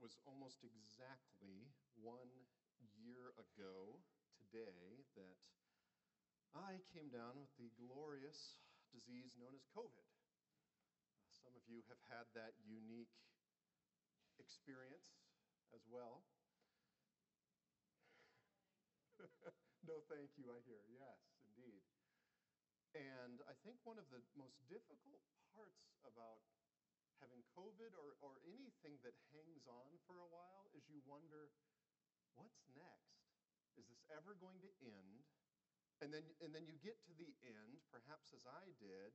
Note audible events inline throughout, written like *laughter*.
was almost exactly one year ago today that I came down with the glorious disease known as COVID. Uh, some of you have had that unique experience as well. *laughs* no, thank you, I hear. Yes, indeed. And I think one of the most difficult parts about having COVID or, or anything that hangs on for a while is you wonder, what's next? Is this ever going to end? And then, and then you get to the end, perhaps as I did,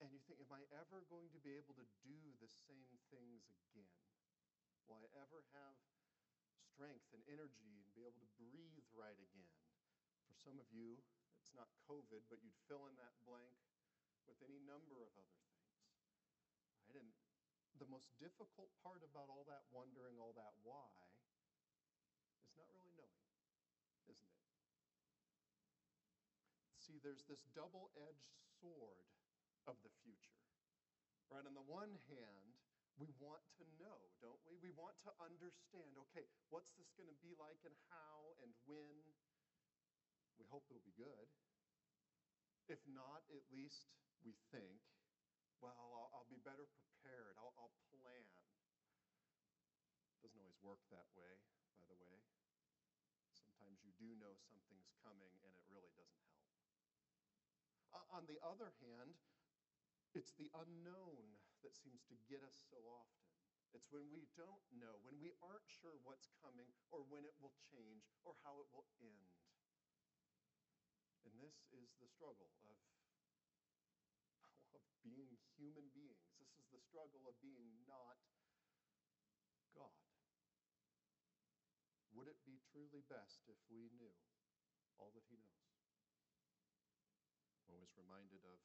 and you think, am I ever going to be able to do the same things again? Will I ever have strength and energy and be able to breathe right again? For some of you, it's not COVID, but you'd fill in that blank with any number of other things. Right? And the most difficult part about all that wondering, all that why, is not really knowing, isn't it? See, there's this double edged sword of the future. Right? On the one hand, we want to know, don't we? We want to understand okay, what's this going to be like and how and when? We hope it'll be good. If not, at least we think well, I'll, I'll be better prepared. I'll, I'll plan. Doesn't always work that way, by the way. Sometimes you do know something's coming and it really doesn't help. Uh, on the other hand, it's the unknown that seems to get us so often. It's when we don't know, when we aren't sure what's coming or when it will change or how it will end. And this is the struggle of being human beings. This is the struggle of being not God. Would it be truly best if we knew all that He knows? I'm always reminded of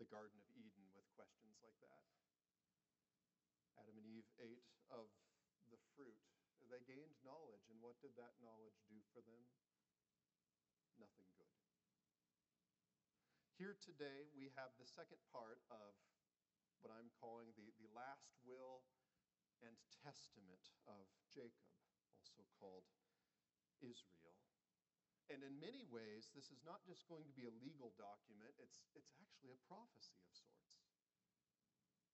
the Garden of Eden with questions like that. Adam and Eve ate of the fruit. They gained knowledge, and what did that knowledge do for them? Nothing good. Here today, we have the second part of what I'm calling the, the last will and testament of Jacob, also called Israel. And in many ways, this is not just going to be a legal document, it's, it's actually a prophecy of sorts.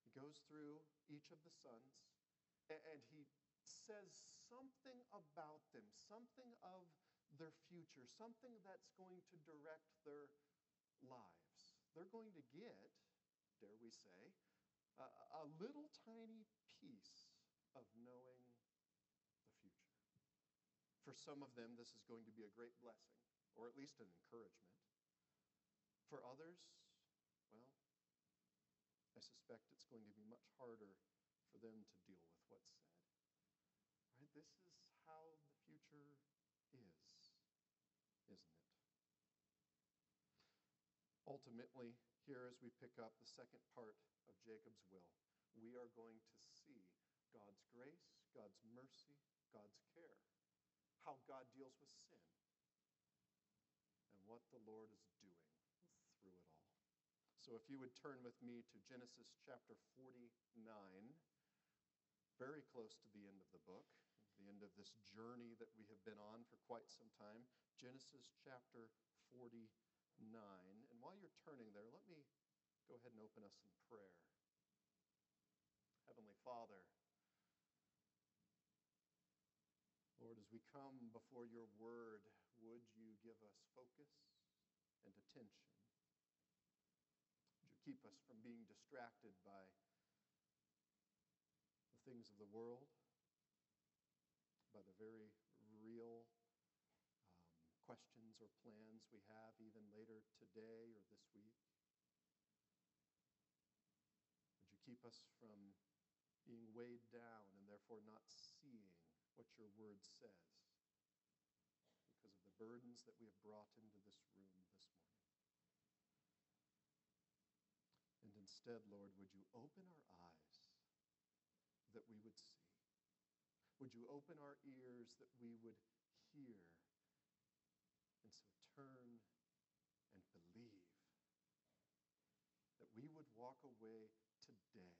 He goes through each of the sons, and he says something about them, something of their future, something that's going to direct their lives. They're going to get, dare we say, a, a little tiny piece of knowing the future. For some of them, this is going to be a great blessing, or at least an encouragement. For others, well, I suspect it's going to be much harder for them to deal with what's said. Right? This is how the future is, isn't it? Ultimately, here as we pick up the second part of Jacob's will, we are going to see God's grace, God's mercy, God's care, how God deals with sin, and what the Lord is doing through it all. So if you would turn with me to Genesis chapter 49, very close to the end of the book, the end of this journey that we have been on for quite some time. Genesis chapter 49. 9. And while you're turning there, let me go ahead and open us in prayer. Heavenly Father, Lord, as we come before your word, would you give us focus and attention? Would you keep us from being distracted by the things of the world, by the very questions or plans we have even later today or this week? Would you keep us from being weighed down and therefore not seeing what your word says because of the burdens that we have brought into this room this morning? And instead, Lord, would you open our eyes that we would see? Would you open our ears that we would hear turn and believe that we would walk away today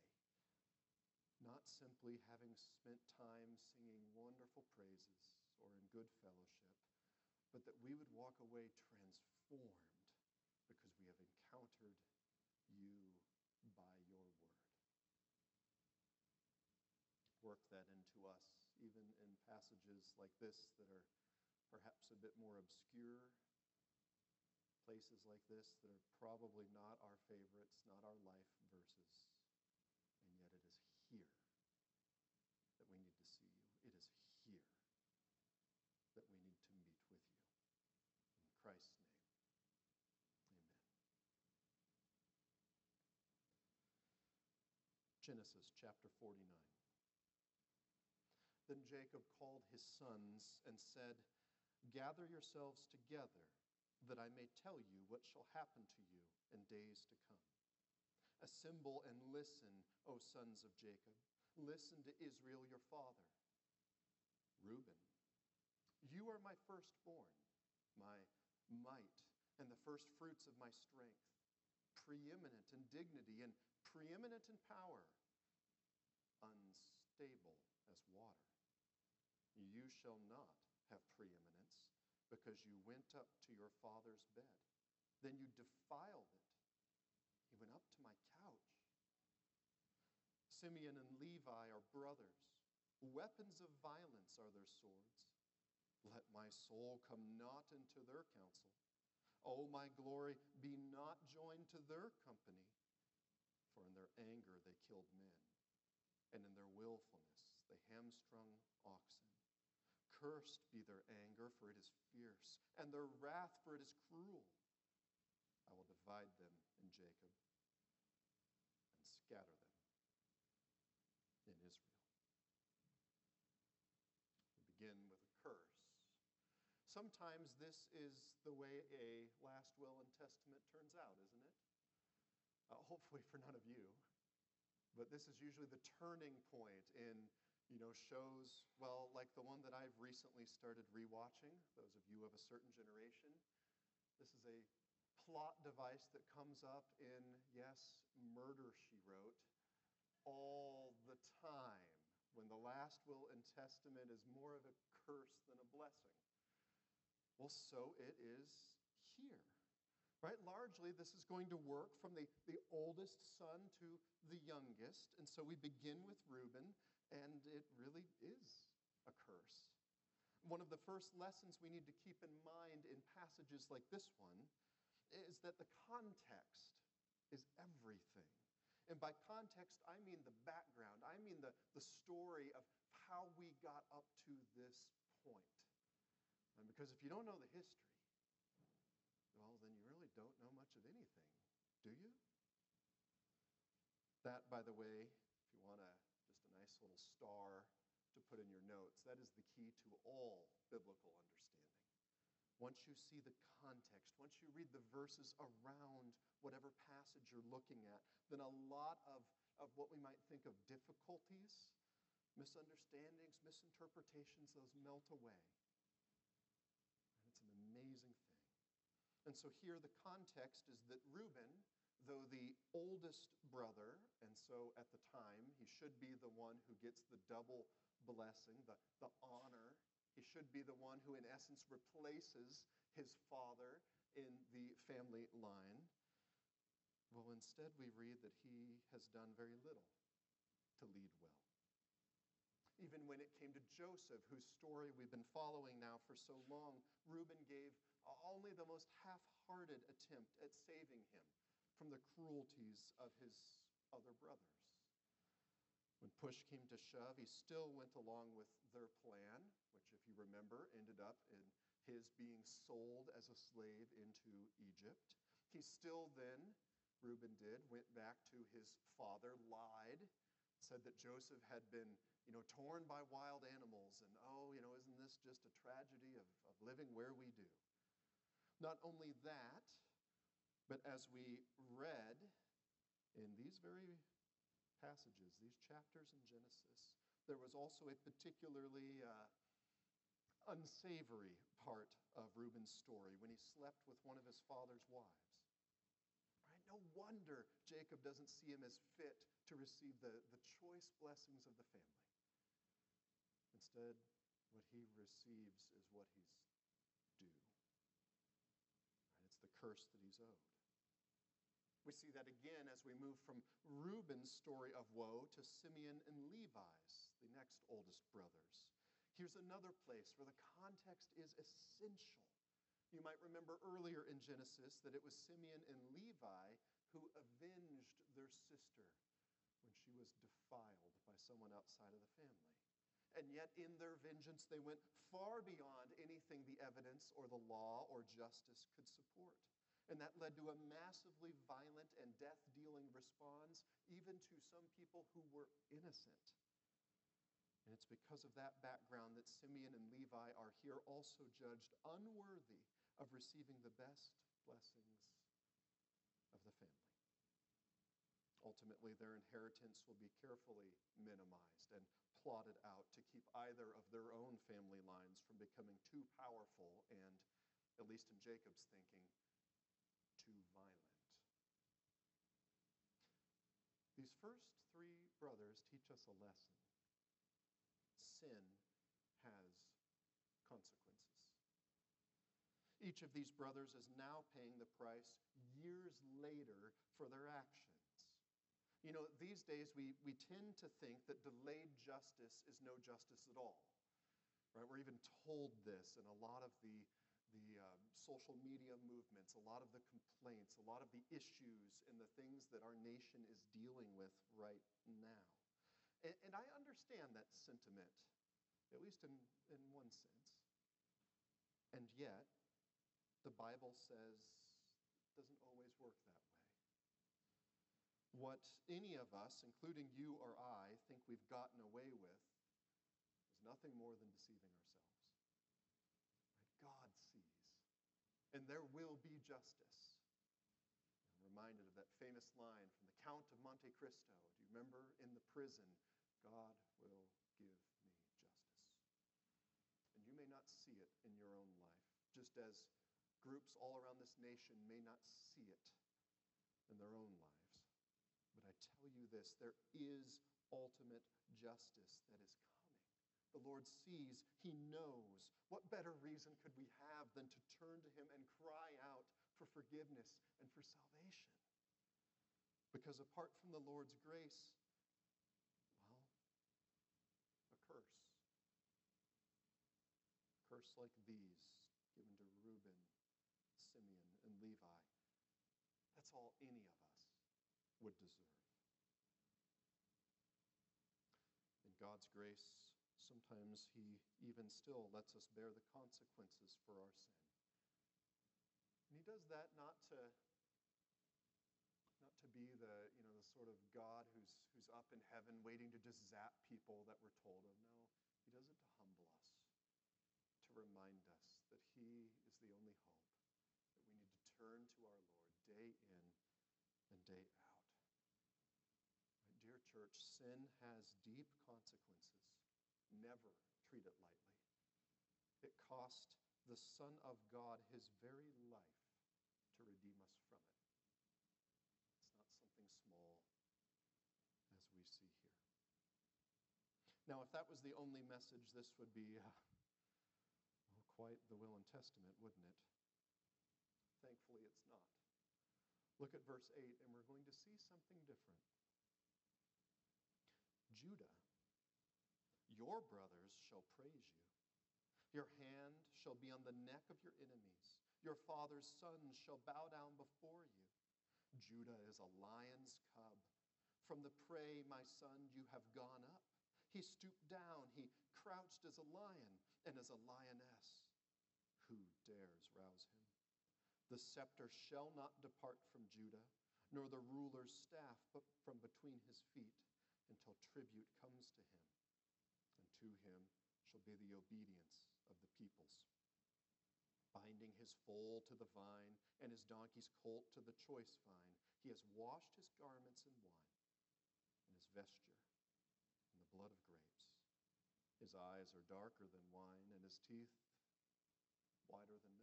not simply having spent time singing wonderful praises or in good fellowship, but that we would walk away transformed because we have encountered you by your word. Work that into us, even in passages like this that are perhaps a bit more obscure, places like this that are probably not our favorites, not our life verses, and yet it is here that we need to see you. It is here that we need to meet with you. In Christ's name, amen. Genesis chapter 49. Then Jacob called his sons and said, Gather yourselves together, that I may tell you what shall happen to you in days to come. Assemble and listen, O sons of Jacob. Listen to Israel your father. Reuben, you are my firstborn, my might, and the first fruits of my strength, preeminent in dignity and preeminent in power, unstable as water. You shall not have preeminence because you went up to your father's bed. Then you defiled it. He went up to my couch. Simeon and Levi are brothers. Weapons of violence are their swords. Let my soul come not into their counsel. O oh, my glory, be not joined to their company. For in their anger they killed men, and in their willfulness they hamstrung oxen. Cursed be their anger, for it is fierce, and their wrath, for it is cruel. I will divide them in Jacob and scatter them in Israel. We begin with a curse. Sometimes this is the way a last will and testament turns out, isn't it? Uh, hopefully for none of you. But this is usually the turning point in you know, shows, well, like the one that I've recently started rewatching, those of you of a certain generation. This is a plot device that comes up in, yes, Murder, She Wrote, all the time when the last will and testament is more of a curse than a blessing. Well, so it is here. Right? Largely, this is going to work from the, the oldest son to the youngest. And so we begin with Reuben, and it really is a curse. One of the first lessons we need to keep in mind in passages like this one is that the context is everything. And by context, I mean the background, I mean the, the story of how we got up to this point. And because if you don't know the history, well, then you really don't know much of anything, do you? That, by the way, if you want to nice little star to put in your notes. That is the key to all biblical understanding. Once you see the context, once you read the verses around whatever passage you're looking at, then a lot of, of what we might think of difficulties, misunderstandings, misinterpretations, those melt away. And it's an amazing thing. And so here the context is that Reuben, though the oldest brother, and so at the time he should be the one who gets the double blessing, the, the honor. He should be the one who, in essence, replaces his father in the family line. Well, instead, we read that he has done very little to lead well. Even when it came to Joseph, whose story we've been following now for so long, Reuben gave only the most half hearted attempt at saving him from the cruelties of his other brothers. When push came to shove, he still went along with their plan, which, if you remember, ended up in his being sold as a slave into Egypt. He still then, Reuben did, went back to his father, lied, said that Joseph had been, you know, torn by wild animals, and oh, you know, isn't this just a tragedy of, of living where we do? Not only that, but as we read in these very passages, these chapters in Genesis, there was also a particularly uh, unsavory part of Reuben's story when he slept with one of his father's wives. Right? no wonder Jacob doesn't see him as fit to receive the, the choice blessings of the family. Instead, what he receives is what he's due. Right? It's the curse that he's owed. We see that again as we move from Reuben's story of woe to Simeon and Levi's, the next oldest brothers. Here's another place where the context is essential. You might remember earlier in Genesis that it was Simeon and Levi who avenged their sister when she was defiled by someone outside of the family. And yet, in their vengeance, they went far beyond anything the evidence or the law or justice could support. And that led to a massively violent and death dealing response, even to some people who were innocent. And it's because of that background that Simeon and Levi are here also judged unworthy of receiving the best blessings of the family. Ultimately, their inheritance will be carefully minimized and plotted out to keep either of their own family lines from becoming too powerful and, at least in Jacob's thinking, too violent. These first three brothers teach us a lesson. Sin has consequences. Each of these brothers is now paying the price years later for their actions. You know, these days we, we tend to think that delayed justice is no justice at all. Right? We're even told this in a lot of the, the um, social media movements, a lot of the complaints, a lot of the issues and the things that our nation is dealing with right now. And, and I understand that sentiment, at least in, in one sense. And yet, the Bible says it doesn't always work that way. What any of us, including you or I, think we've gotten away with is nothing more than deceiving ourselves. Right? God sees, and there will be justice. I'm reminded of that famous line from the Count of Monte Cristo. Do you remember? In the prison, God will give me justice. And you may not see it in your own life, just as groups all around this nation may not see it in their own lives. But I tell you this there is ultimate justice that is coming. The Lord sees, He knows. What better reason could we have than to turn to Him and cry out for forgiveness and for salvation? Because apart from the Lord's grace, well, a curse. A curse like these given to Reuben, Simeon, and Levi. That's all any of us would deserve. In God's grace, sometimes He even still lets us bear the consequences for our sin. And He does that not to not to be the, you know, the sort of God who's, who's up in heaven waiting to just zap people that we're told of. No, He does it to humble us, to remind us that He is the only hope, that we need to turn to our Lord day in and day out My Dear church, sin has deep consequences. Never treat it lightly. It cost the Son of God his very life to redeem us from it. It's not something small as we see here. Now, if that was the only message, this would be uh, well, quite the will and testament, wouldn't it? Thankfully, it's not. Look at verse 8, and we're going to see something different. Judah, your brothers shall praise you. Your hand shall be on the neck of your enemies. Your father's sons shall bow down before you. Judah is a lion's cub. From the prey, my son, you have gone up. He stooped down. He crouched as a lion and as a lioness. Who dares rouse him? The scepter shall not depart from Judah, nor the ruler's staff but from between his feet until tribute comes to him, and to him shall be the obedience of the peoples. Binding his foal to the vine and his donkey's colt to the choice vine, he has washed his garments in wine and his vesture in the blood of grapes. His eyes are darker than wine, and his teeth whiter than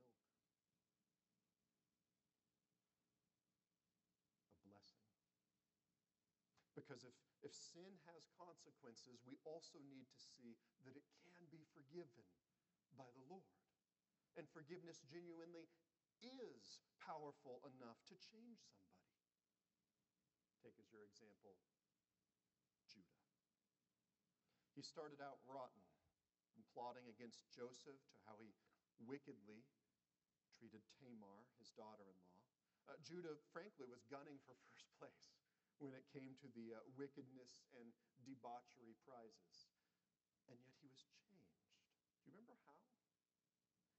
Because if, if sin has consequences, we also need to see that it can be forgiven by the Lord. And forgiveness genuinely is powerful enough to change somebody. Take as your example Judah. He started out rotten, from plotting against Joseph to how he wickedly treated Tamar, his daughter in law. Uh, Judah, frankly, was gunning for *laughs* first place when it came to the uh, wickedness and debauchery prizes. And yet he was changed. Do you remember how?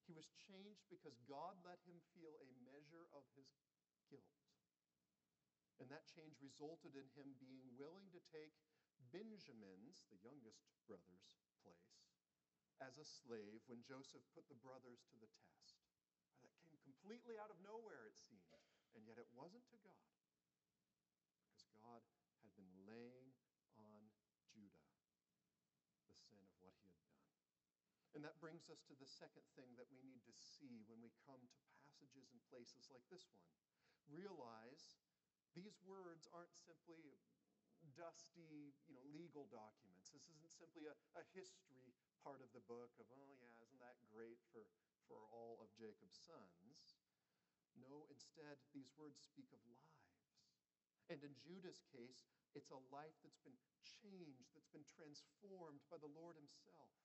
He was changed because God let him feel a measure of his guilt. And that change resulted in him being willing to take Benjamin's, the youngest brother's, place as a slave when Joseph put the brothers to the test. That came completely out of nowhere, it seemed. And yet it wasn't to God. Because God had been laying on Judah the sin of what he had done. And that brings us to the second thing that we need to see when we come to passages and places like this one. Realize these words aren't simply dusty, you know, legal documents. This isn't simply a, a history part of the book of, oh yeah, isn't that great for, for all of Jacob's sons? No, instead, these words speak of lives. And in Judah's case, it's a life that's been changed, that's been transformed by the Lord Himself.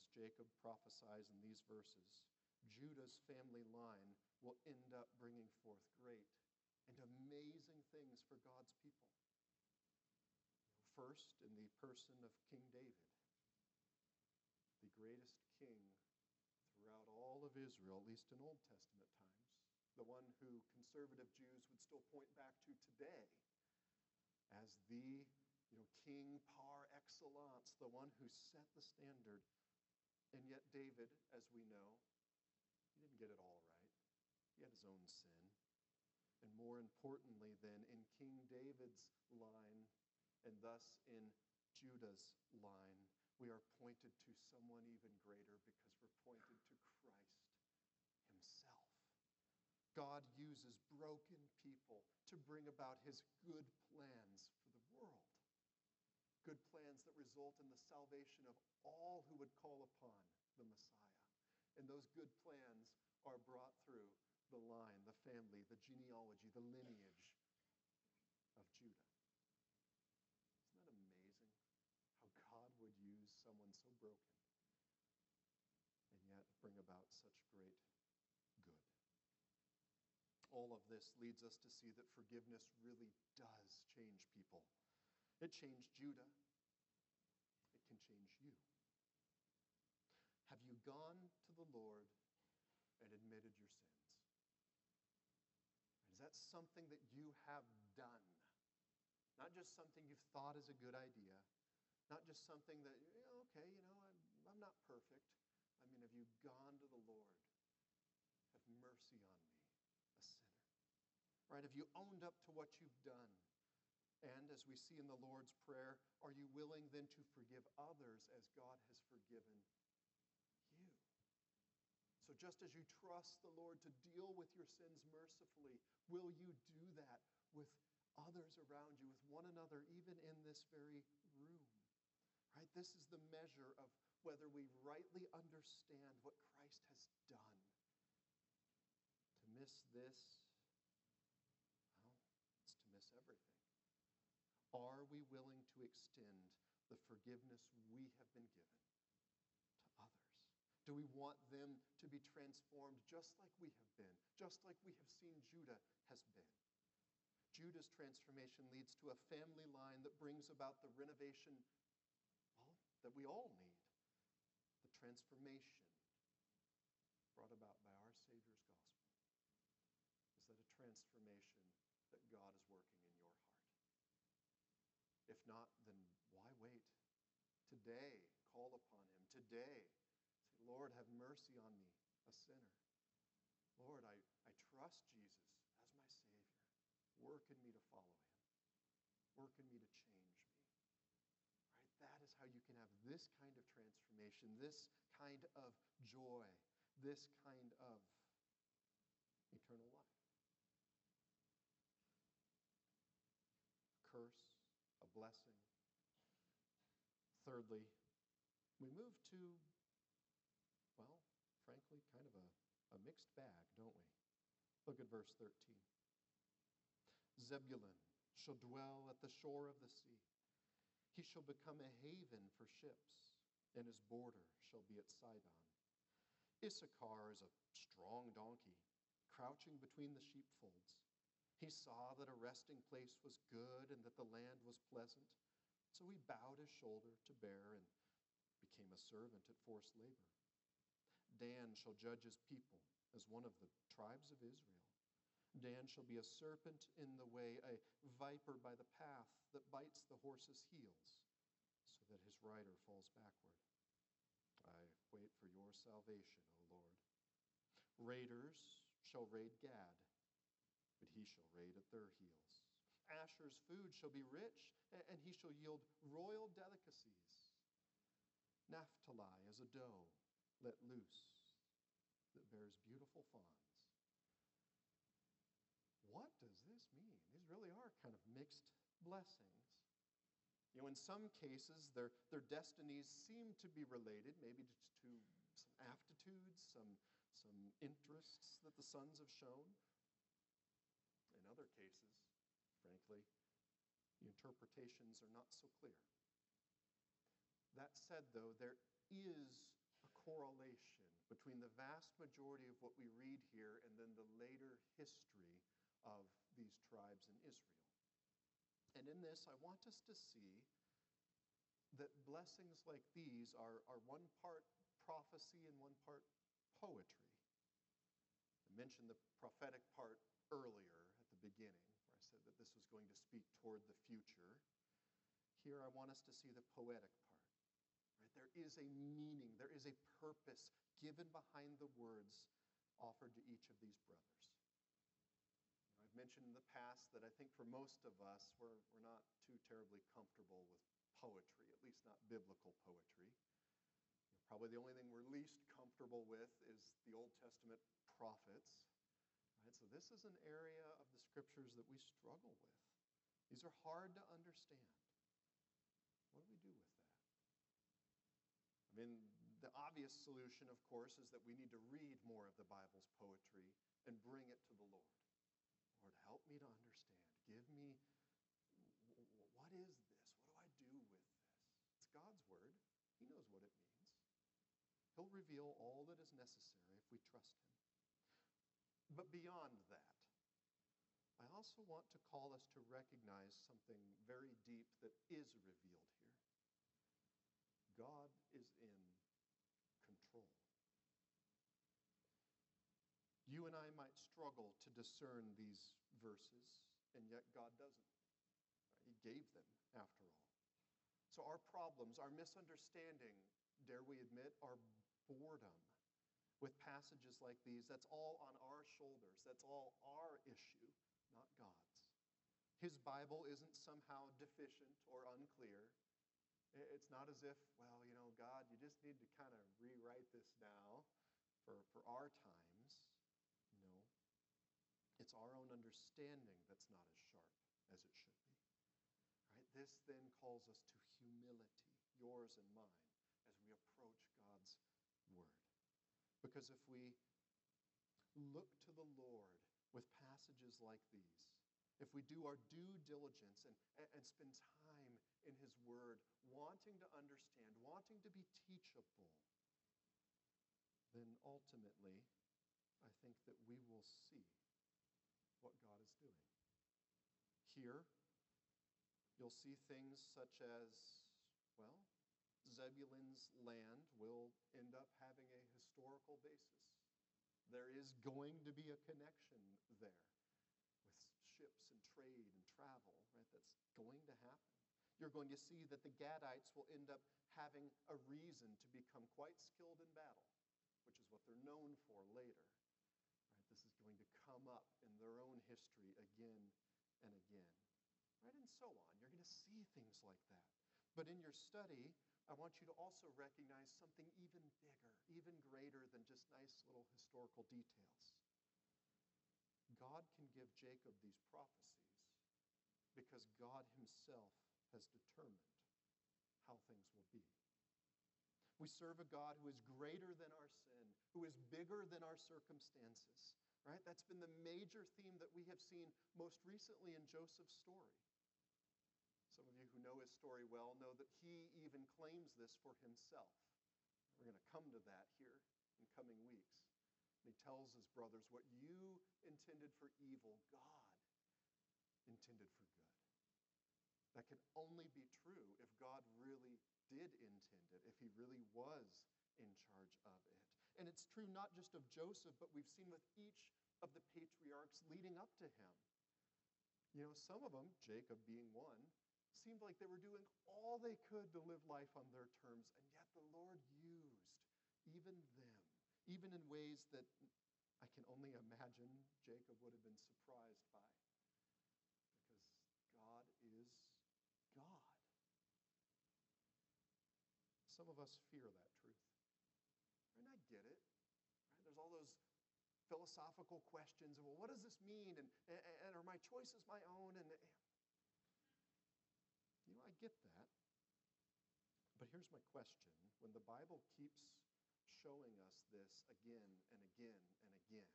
As Jacob prophesies in these verses, Judah's family line will end up bringing forth great and amazing things for God's people. First, in the person of King David, the greatest king throughout all of Israel, at least in Old Testament times, the one who conservative Jews would still point back to today as the you know, king par excellence, the one who set the standard. And yet, David, as we know, he didn't get it all right. He had his own sin. And more importantly, then, in King David's line, and thus in Judah's line, we are pointed to someone even greater because we're pointed to Christ Himself. God uses broken people to bring about His good plans. Good plans that result in the salvation of all who would call upon the Messiah. And those good plans are brought through the line, the family, the genealogy, the lineage of Judah. Isn't that amazing how God would use someone so broken and yet bring about such great good? All of this leads us to see that forgiveness really does change people. It changed Judah, it can change you. Have you gone to the Lord and admitted your sins? Is that something that you have done? Not just something you've thought is a good idea, not just something that, okay, you know, I'm, I'm not perfect. I mean, have you gone to the Lord? Have mercy on me, a sinner. Right? Have you owned up to what you've done? And as we see in the Lord's Prayer, are you willing then to forgive others as God has forgiven you? so, just as you trust the Lord to deal with your sins mercifully, will you do that with others around you, with one another, even in this very room? Right? This is the measure of whether we rightly understand what Christ has done. To miss this, well, it's to miss everything. Are we willing to extend the forgiveness we have been given? To others? Do we want them to be transformed just like we have been, just like we have seen Judah has been? Judah's transformation leads to a family line that brings about the renovation, well, that we all need. The transformation brought about by our Savior's gospel. Is that a transformation that God is working in your heart? If not, then why wait? Today, call upon Him. Today, say, Lord, have mercy on me, a sinner. Lord, I, I trust Jesus as my Savior. Work in me to follow him. Work in me to change me. Right? That is how you can have this kind of transformation, this kind of joy, this kind of eternal life. a blessing. Thirdly, we move to, well, frankly, kind of a, a mixed bag, don't we? Look at verse 13. Zebulun shall dwell at the shore of the sea. He shall become a haven for ships, and his border shall be at Sidon. Issachar is a strong donkey, crouching between the sheepfolds. He saw that a resting place was good and that the land was pleasant. So he bowed his shoulder to bear and became a servant at forced labor. Dan shall judge his people as one of the tribes of Israel. Dan shall be a serpent in the way, a viper by the path that bites the horse's heels, so that his rider falls backward. I wait for your salvation, O Lord. Raiders shall raid Gad, but he shall raid at their heels. Asher's food shall be rich, and he shall yield royal delicacies. Naphtali as a doe let loose that bears beautiful fawns. What does this mean? These really are kind of mixed blessings. You know, in some cases, their, their destinies seem to be related, maybe to some aptitudes, some some interests that the sons have shown. Other cases, frankly, the interpretations are not so clear. That said, though, there is a correlation between the vast majority of what we read here and then the later history of these tribes in Israel. And in this, I want us to see that blessings like these are, are one part prophecy and one part poetry I mentioned the prophetic part earlier beginning, where I said that this was going to speak toward the future. Here, I want us to see the poetic part. Right? There is a meaning, there is a purpose given behind the words offered to each of these brothers. You know, I've mentioned in the past that I think for most of us, we're, we're not too terribly comfortable with poetry, at least not biblical poetry. You know, probably the only thing we're least comfortable with is the Old Testament prophets. Right? So, this is an area of the scriptures that we struggle with. These are hard to understand. What do we do with that? I mean, the obvious solution, of course, is that we need to read more of the Bible's poetry and bring it to the Lord. Lord, help me to understand. Give me, what is this? What do I do with this? It's God's word. He knows what it means. He'll reveal all that is necessary if we trust Him. But beyond that, I also want to call us to recognize something very deep that is revealed here. God is in control. You and I might struggle to discern these verses, and yet God doesn't. He gave them, after all. So our problems, our misunderstanding, dare we admit, our boredom, with passages like these, that's all on our shoulders. That's all our issue, not God's. His Bible isn't somehow deficient or unclear. It's not as if, well, you know, God, you just need to kind of rewrite this now for, for our times. No. It's our own understanding that's not as sharp as it should be. Right? This then calls us to humility, yours and mine, as we approach word. Because if we look to the Lord with passages like these, if we do our due diligence and, and spend time in His Word, wanting to understand, wanting to be teachable, then ultimately, I think that we will see what God is doing. Here, you'll see things such as, well, Zebulun's land will end up having a historical basis. There is going to be a connection there with ships and trade and travel, right? That's going to happen. You're going to see that the Gadites will end up having a reason to become quite skilled in battle, which is what they're known for later. Right? This is going to come up in their own history again and again. Right? And so on. You're going to see things like that. But in your study, I want you to also recognize something even bigger, even greater than just nice little historical details. God can give Jacob these prophecies because God Himself has determined how things will be. We serve a God who is greater than our sin, who is bigger than our circumstances, right? That's been the major theme that we have seen most recently in Joseph's story. Some of you who know his story well know that he even claims this for himself. We're going to come to that here in coming weeks. And he tells his brothers, What you intended for evil, God intended for good. That can only be true if God really did intend it, if he really was in charge of it. And it's true not just of Joseph, but we've seen with each of the patriarchs leading up to him. You know, some of them, Jacob being one, seemed like they were doing all they could to live life on their terms, and yet the Lord used even them, even in ways that I can only imagine Jacob would have been surprised by. Because God is God. Some of us fear that truth. And I get it. Right? There's all those philosophical questions of, well, what does this mean? And, and, and are my choices my own? And, get that. But here's my question. When the Bible keeps showing us this again and again and again,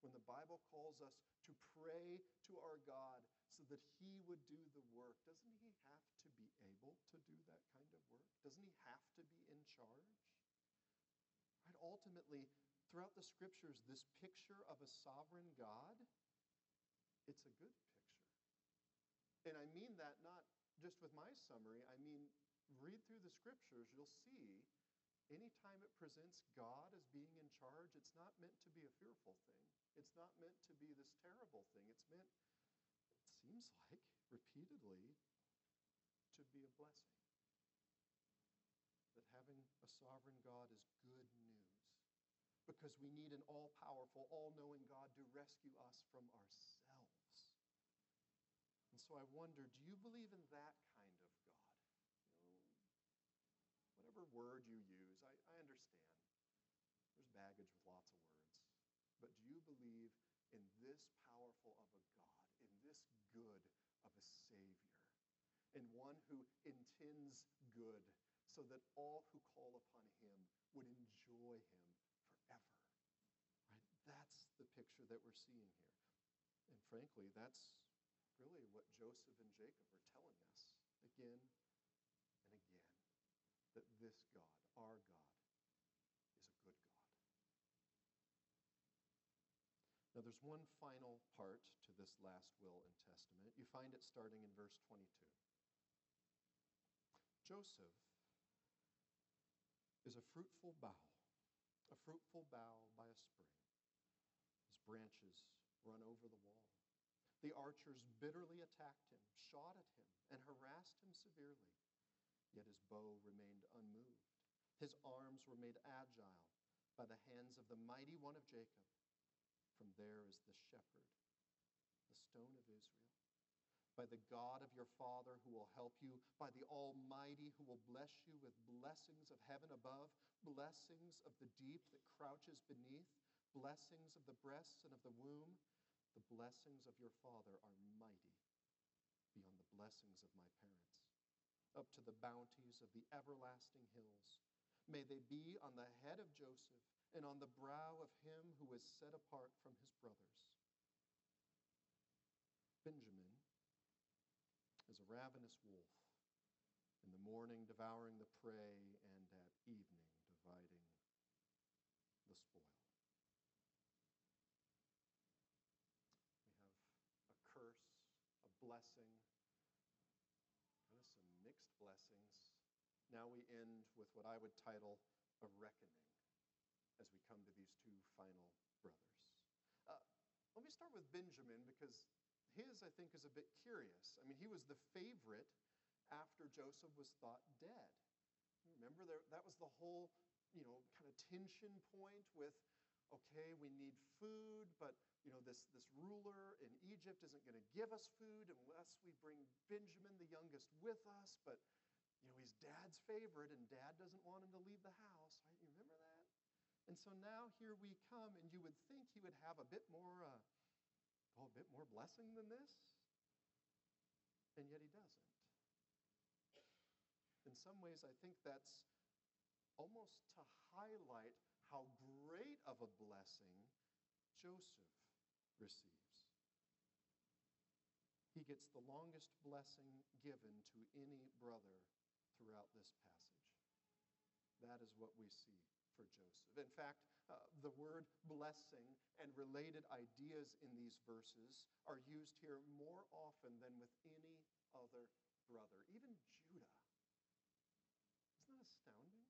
when the Bible calls us to pray to our God so that He would do the work, doesn't He have to be able to do that kind of work? Doesn't He have to be in charge? Right? Ultimately, throughout the scriptures, this picture of a sovereign God, it's a good picture. And I mean that not just with my summary, I mean, read through the scriptures, you'll see anytime it presents God as being in charge, it's not meant to be a fearful thing. It's not meant to be this terrible thing. It's meant, it seems like, repeatedly, to be a blessing. That having a sovereign God is good news. Because we need an all powerful, all knowing God to rescue us from our ourselves. So I wonder do you believe in that kind of God? You know, whatever word you use, I, I understand. There's baggage with lots of words. But do you believe in this powerful of a God, in this good of a Savior, in one who intends good so that all who call upon him would enjoy him forever? Right? That's the picture that we're seeing here. And frankly, that's really what Joseph and Jacob are telling us again and again that this God, our God, is a good God. Now, there's one final part to this last will and testament. You find it starting in verse 22. Joseph is a fruitful bough, a fruitful bough by a spring. His branches run over the wall. The archers bitterly attacked him, shot at him, and harassed him severely. Yet his bow remained unmoved. His arms were made agile by the hands of the mighty one of Jacob. From there is the shepherd, the stone of Israel. By the God of your father who will help you, by the Almighty who will bless you with blessings of heaven above, blessings of the deep that crouches beneath, blessings of the breasts and of the womb. The blessings of your father are mighty beyond the blessings of my parents, up to the bounties of the everlasting hills. May they be on the head of Joseph and on the brow of him who was set apart from his brothers. Benjamin is a ravenous wolf, in the morning devouring the prey, and at evening dividing the spoil. We have a curse, a blessing, kind of some mixed blessings. Now we end with what I would title a reckoning as we come to these two final brothers. Uh, let me start with Benjamin because his, I think, is a bit curious. I mean, he was the favorite after Joseph was thought dead. Remember, there, that was the whole, you know, kind of tension point with, okay, we need food, but, you know, this, this ruler in Egypt isn't going to give us food unless we bring Benjamin, the youngest, with us. But, you know, he's dad's favorite, and dad doesn't want him to leave the house, right? You remember that? And so now here we come, and you would think he would have a bit more, uh, oh, a bit more blessing than this, and yet he doesn't. In some ways, I think that's almost to highlight how great of a blessing Joseph receives. He gets the longest blessing given to any brother throughout this passage. That is what we see for Joseph. In fact, uh, the word blessing and related ideas in these verses are used here more often than with any other brother, even Judah. Isn't that astounding?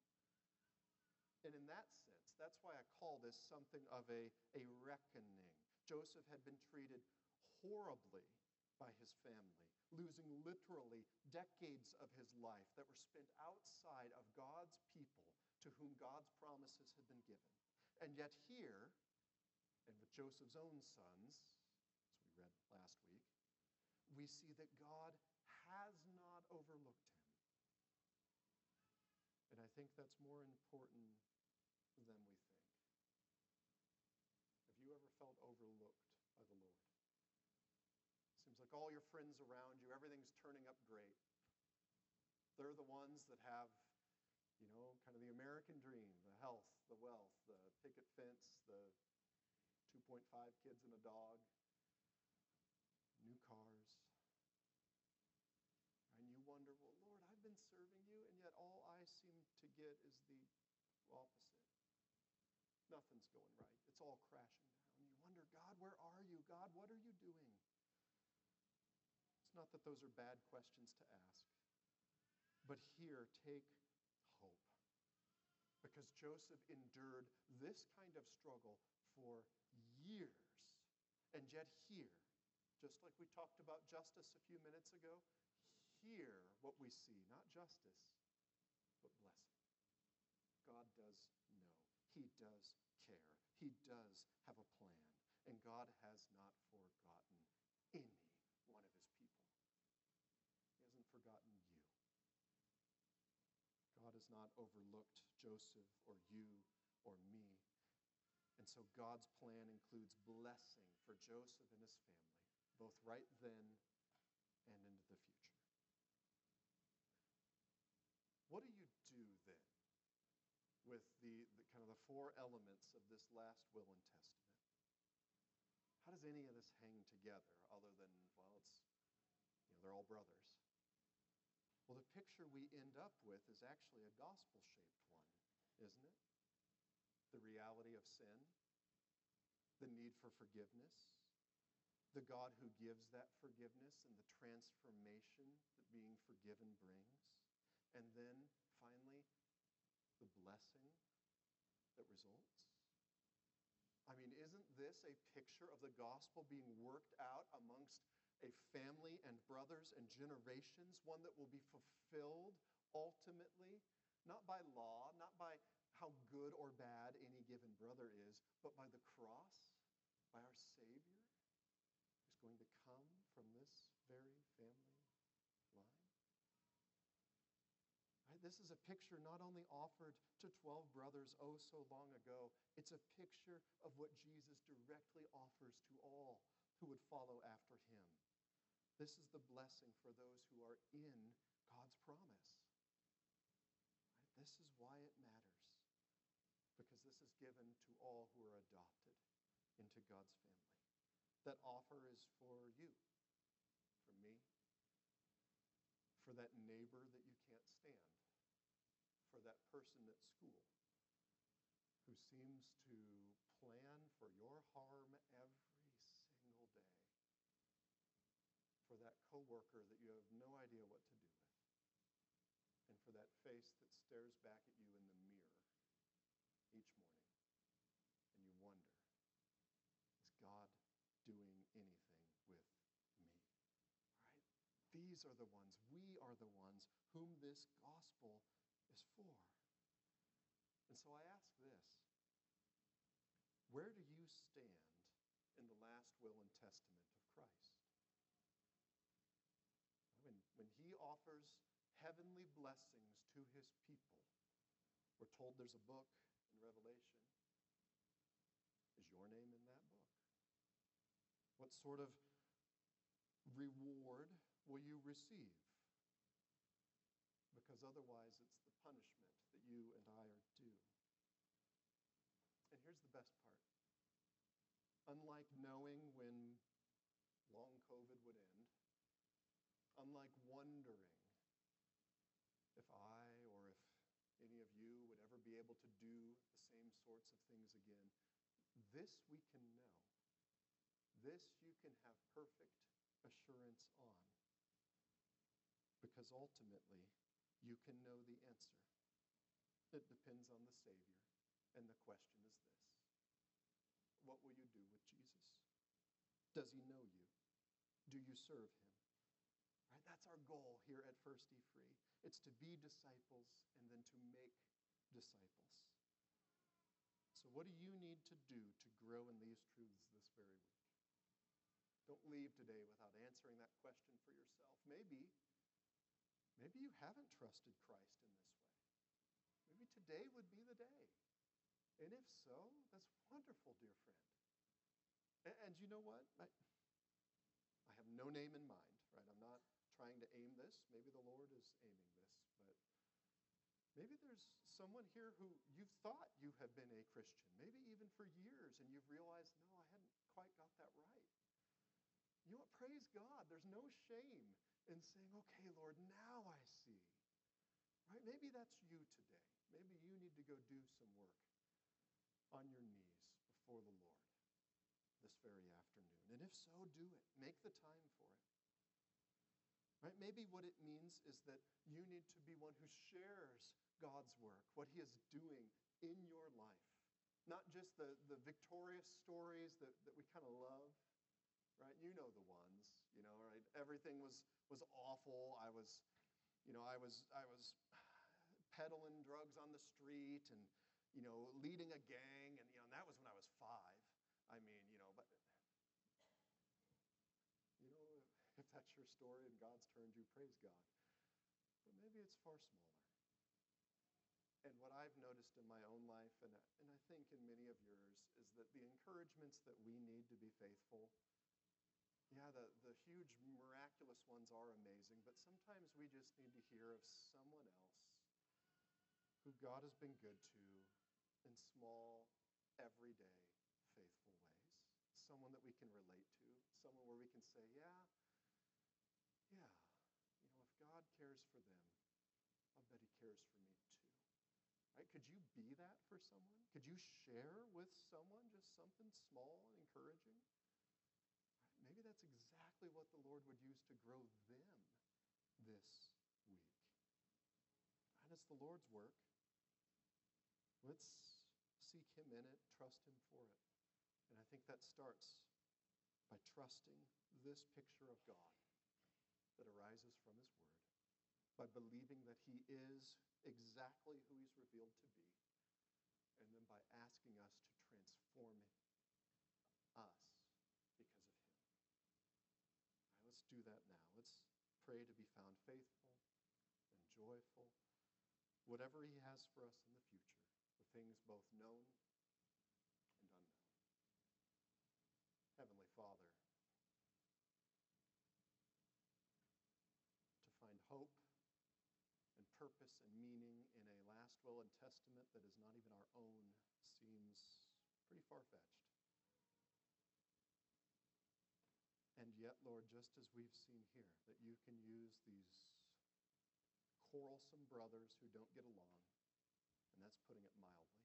And in that sense, that's why I call this something of a, a reckoning. Joseph had been treated horribly by his family, losing literally decades of his life that were spent outside of God's people to whom God's promises had been given. And yet, here, and with Joseph's own sons, as we read last week, we see that God has not overlooked him. And I think that's more important than we think. Have you ever felt overlooked by the Lord? Like all your friends around you, everything's turning up great. They're the ones that have you know, kind of the American dream, the health, the wealth, the picket fence, the 2.5 kids and a dog, new cars. And you wonder, well, Lord, I've been serving you, and yet all I seem to get is the opposite. Nothing's going right. It's all crashing down. You wonder, God, where are you? God, what are you doing? Not that those are bad questions to ask. But here, take hope. because Joseph endured this kind of struggle for years. And yet, here, just like we talked about justice a few minutes ago, here what we see, not justice, but blessing. God does know, He does care, He does have a plan, and God has not forgotten any one of His people. He hasn't forgotten you. God has not overlooked Joseph or you or me. And so God's plan includes blessing for Joseph and his family, both right then and into the future. What do you do then with the, the kind of the four elements of this last will and testament? How does any of this hang together other than, well, it's, you know, they're all brothers? Well, the picture we end up with is actually a gospel shaped one, isn't it? The reality of sin, the need for forgiveness, the God who gives that forgiveness and the transformation that being forgiven brings, and then finally, the blessing that results. I mean, isn't this a picture of the gospel being worked out amongst a family and brothers and generations, one that will be fulfilled ultimately not by law, not by how good or bad any given brother is, but by the cross, by our Savior, who's going to come from this very family line. Right? This is a picture not only offered to 12 brothers oh so long ago, it's a picture of what Jesus directly offers to all who would follow after him. This is the blessing for those who are in God's promise. This is why it matters. Because this is given to all who are adopted into God's family. That offer is for you, for me, for that neighbor that you can't stand, for that person at school who seems to plan for your harm every single day, for that coworker that you have no idea what to do with, and for that face that stares back at you in the mirror each morning. And you wonder, is God doing anything with me? These are the ones, we are the ones whom this gospel is for. And so I ask this where do you stand in the last will and testament of Christ? When, when he offers heavenly blessings to his people. We're told there's a book in Revelation. Is your name in that book? What sort of reward will you receive? Because otherwise it's the punishment that you and I are due. And here's the best part unlike knowing when long COVID would end, unlike wondering if I or if any of you would ever be able to do the same sorts of things again, this we can know. This you can have perfect assurance on. Because ultimately, you can know the answer. It depends on the Savior. And the question is this What will you do with Jesus? Does he know you? Do you serve him? Right? That's our goal here at First E Free. It's to be disciples and then to make disciples. So, what do you need to do to grow in these truths this very week? Don't leave today without answering that question for yourself. Maybe, maybe you haven't trusted Christ in this way. Maybe today would be the day. And if so, that's wonderful, dear friend. And, and you know what? I, I have no name in mind, right? I'm not trying to aim this. Maybe the Lord is aiming this, maybe there's someone here who you've thought you have been a Christian, maybe even for years, and you've realized, no, I hadn't quite got that right. You know what? Praise God. There's no shame in saying, okay, Lord, now I see. Right? Maybe that's you today. Maybe you need to go do some work on your knees before the Lord this very afternoon. And if so, do it. Make the time for it. Right? Maybe what it means is that you need to be one who shares God's work, what He is doing in your life. Not just the, the victorious stories that, that we kind of love, right? You know the ones, you know, right? Everything was, was awful. I was, you know, I was, I was *sighs* peddling drugs on the street and, you know, leading a gang. And, you know, and that was when I was five. I mean, you know, but, you know, if that's your story and God's turned you, praise God. But maybe it's far smaller. And what I've noticed in my own life, and, and I think in many of yours, is that the encouragements that we need to be faithful, yeah, the, the huge miraculous ones are amazing, but sometimes we just need to hear of someone else who God has been good to in small, everyday, faithful ways. Someone that we can relate to, someone where we can say, yeah, yeah, you know, if God cares for them, I'll bet He cares for me too. Right? Could you be that for someone? Could you share with someone just something small and encouraging? Right? Maybe that's exactly what the Lord would use to grow them this week. And it's the Lord's work. Let's seek Him in it, trust Him for it. And I think that starts by trusting this picture of God that arises from His Word, by believing that He is exactly who He's revealed to be, and then by asking us to transform us because of Him. Let's do that now. Let's pray to be found faithful and joyful, whatever He has for us in the future the things both known and unknown. Heavenly Father, to find hope and purpose and meaning in a will and testament that is not even our own seems pretty far fetched. And yet, Lord, just as we've seen here, that you can use these quarrelsome brothers who don't get along and that's putting it mildly.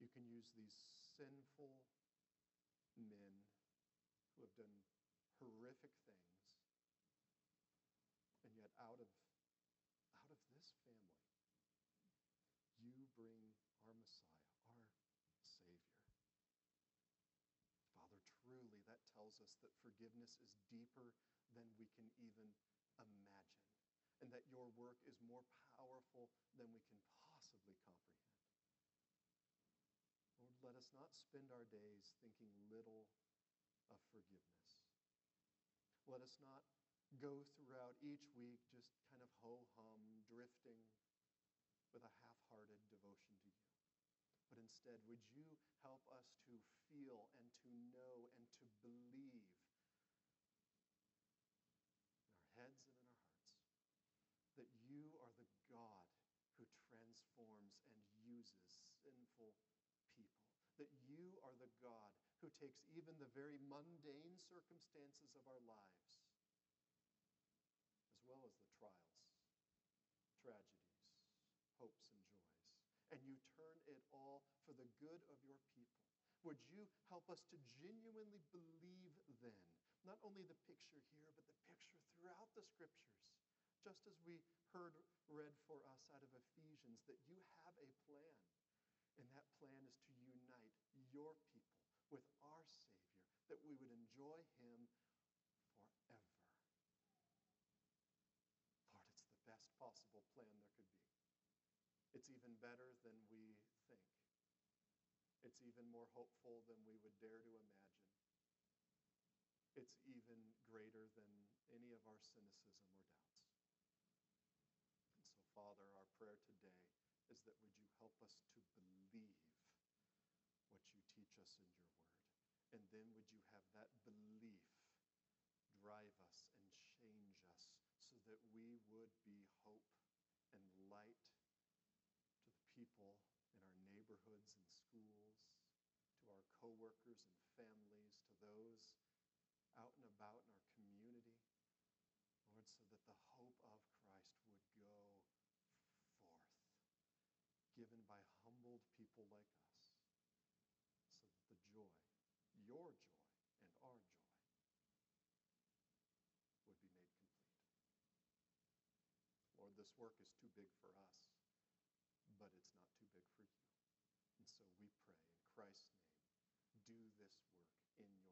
You can use these sinful men who have done horrific things, and yet out of, out of this family, you bring our Messiah, our Savior. Father, truly that tells us that forgiveness is deeper than we can even imagine, and that your work is more powerful than we can possibly comprehend. Lord, let us not spend our days thinking little of forgiveness. Let us not go throughout each week just kind of ho hum, drifting with a half hearted but instead, would you help us to feel and to know and to believe in our heads and in our hearts that you are the God who transforms and uses sinful people, that you are the God who takes even the very mundane circumstances of our lives, as well as good of your people. Would you help us to genuinely believe then, not only the picture here, but the picture throughout the scriptures, just as we heard read for us out of Ephesians, that you have a plan. And that plan is to unite your people with our Savior, that we would enjoy Him forever. Lord, it's the best possible plan there could be. It's even better than we think. It's even more hopeful than we would dare to imagine. It's even greater than any of our cynicism or doubts. And so, Father, our prayer today is that would you help us to believe what you teach us in your word? And then would you have that belief drive us and change us so that we would be hope and light to the people in our neighborhoods and schools, to our coworkers and families, to those out and about in our community. Lord, so that the hope of Christ would go forth, given by humbled people like us, so that the joy, your joy, and our joy would be made complete. Lord, this work is too big for us, but it's not too big for you. And so we pray in Christ's name, do this work in your